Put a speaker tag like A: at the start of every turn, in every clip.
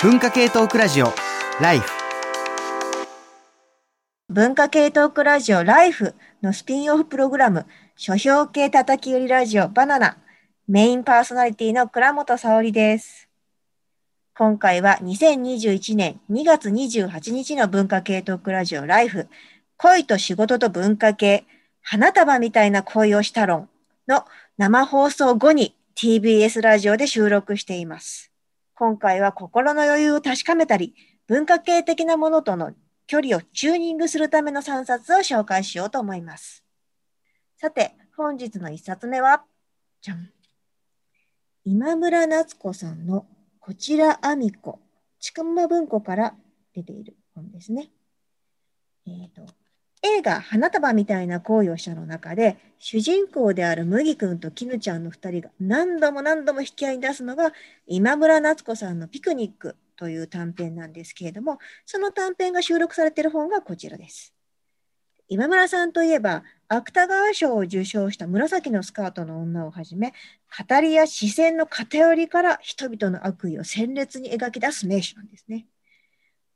A: 文化系トークラジオライフ
B: 文化系トークラジオライフのスピンオフプログラム書評系叩き売りラジオバナナメインパーソナリティの倉本沙織です。今回は2021年2月28日の文化系トークラジオライフ恋と仕事と文化系花束みたいな恋をした論の生放送後に TBS ラジオで収録しています。今回は心の余裕を確かめたり文化系的なものとの距離をチューニングするための3冊を紹介しようと思います。さて、本日の1冊目は、じゃん。今村夏子さんのこちらあみこ、ちくま文庫から出ている本ですね。えーと、映画花束みたいな恋をしたの中で、主人公である麦君と絹ちゃんの2人が何度も何度も引き合いに出すのが今村夏子さんのピクニックという短編なんですけれども、その短編が収録されている本がこちらです。今村さんといえば、芥川賞を受賞した紫のスカートの女をはじめ、語りや視線の偏りから人々の悪意を鮮烈に描き出す名手なんですね。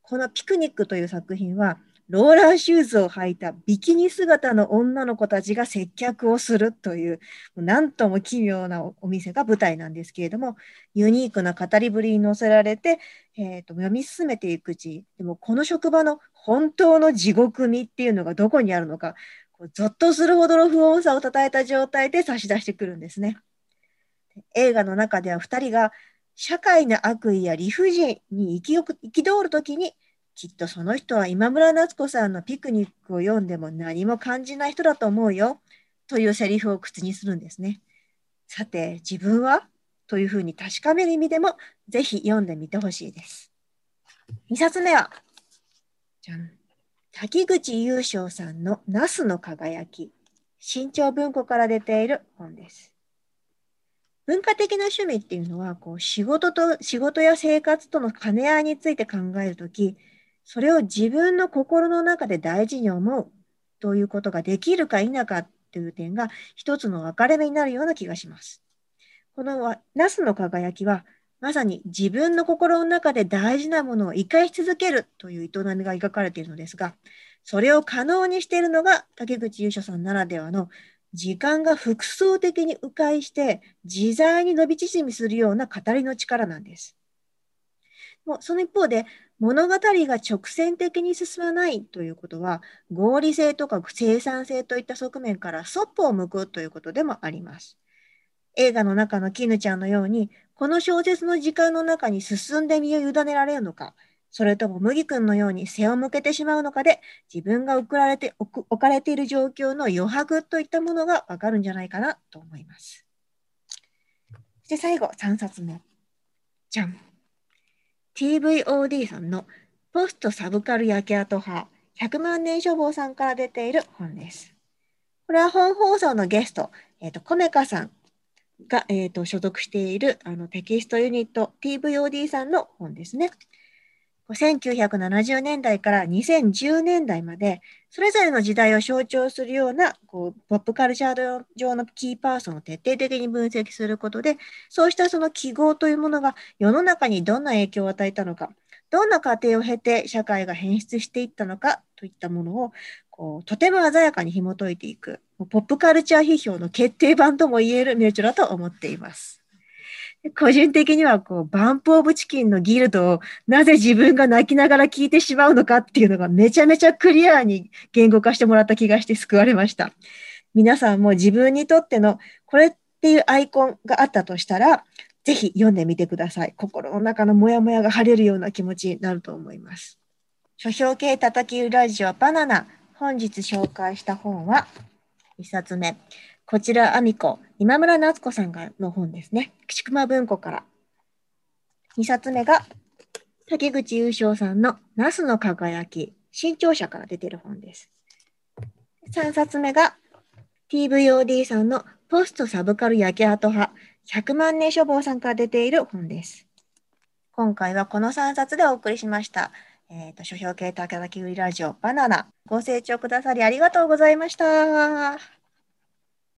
B: このピクニックという作品は、ローラーシューズを履いたビキニ姿の女の子たちが接客をするという、なんとも奇妙なお店が舞台なんですけれども、ユニークな語りぶりに乗せられて、えーと、読み進めていくうち、でもこの職場の本当の地獄味っていうのがどこにあるのか、こうゾッとするほどの不穏さをたたえた状態で差し出してくるんですね。映画の中では2人が社会の悪意や理不尽に憤るときに、きっとその人は今村夏子さんのピクニックを読んでも何も感じない人だと思うよというセリフを口にするんですね。さて、自分はというふうに確かめる意味でもぜひ読んでみてほしいです。2冊目は、じゃん。滝口優勝さんのナスの輝き、新潮文庫から出ている本です。文化的な趣味っていうのは、こう仕事と、仕事や生活との兼ね合いについて考えるとき、それを自分の心の中で大事に思うということができるか否かという点が一つの分かれ目になるような気がします。このナスの輝きは、まさに自分の心の中で大事なものを生かし続けるという営みが描かれているのですが、それを可能にしているのが竹口優勝さんならではの時間が複層的に迂回して自在に伸び縮みするような語りの力なんです。もうその一方で物語が直線的に進まないということは合理性とか生産性といった側面からそっぽを向くということでもあります。映画の中の絹ちゃんのようにこの小説の時間の中に進んで身を委ねられるのか、それとも麦君のように背を向けてしまうのかで、自分が送られて置かれている状況の余白といったものがわかるんじゃないかなと思います。そして最後、3冊目。じゃん。TVOD さんのポストサブカル焼け跡派100万年処方さんから出ている本です。これは本放送のゲスト、えっ、ー、と、コメカさんが、えーと、所属しているあのテキストユニット TVOD さんの本ですね。1970年代から2010年代までそれぞれの時代を象徴するようなこうポップカルチャー上のキーパーソンを徹底的に分析することでそうしたその記号というものが世の中にどんな影響を与えたのかどんな過程を経て社会が変質していったのかといったものをこうとても鮮やかに紐解いていくポップカルチャー批評の決定版とも言える名著だと思っています。個人的にはこうバンプ・オブ・チキンのギルドをなぜ自分が泣きながら聞いてしまうのかっていうのがめちゃめちゃクリアに言語化してもらった気がして救われました。皆さんも自分にとってのこれっていうアイコンがあったとしたらぜひ読んでみてください。心の中のモヤモヤが晴れるような気持ちになると思います。書評系叩きラジオバナナ本日紹介した本は1冊目こちら、あみこ、今村夏子さんがの本ですね。串熊文庫から。2冊目が、竹口優勝さんのナスの輝き、新潮社から出てる本です。3冊目が、TVOD さんのポストサブカル焼け跡派、100万年処方さんから出ている本です。今回はこの3冊でお送りしました。えっ、ー、と、書評系高き売りラジオバナナ。ご清聴くださりありがとうございました。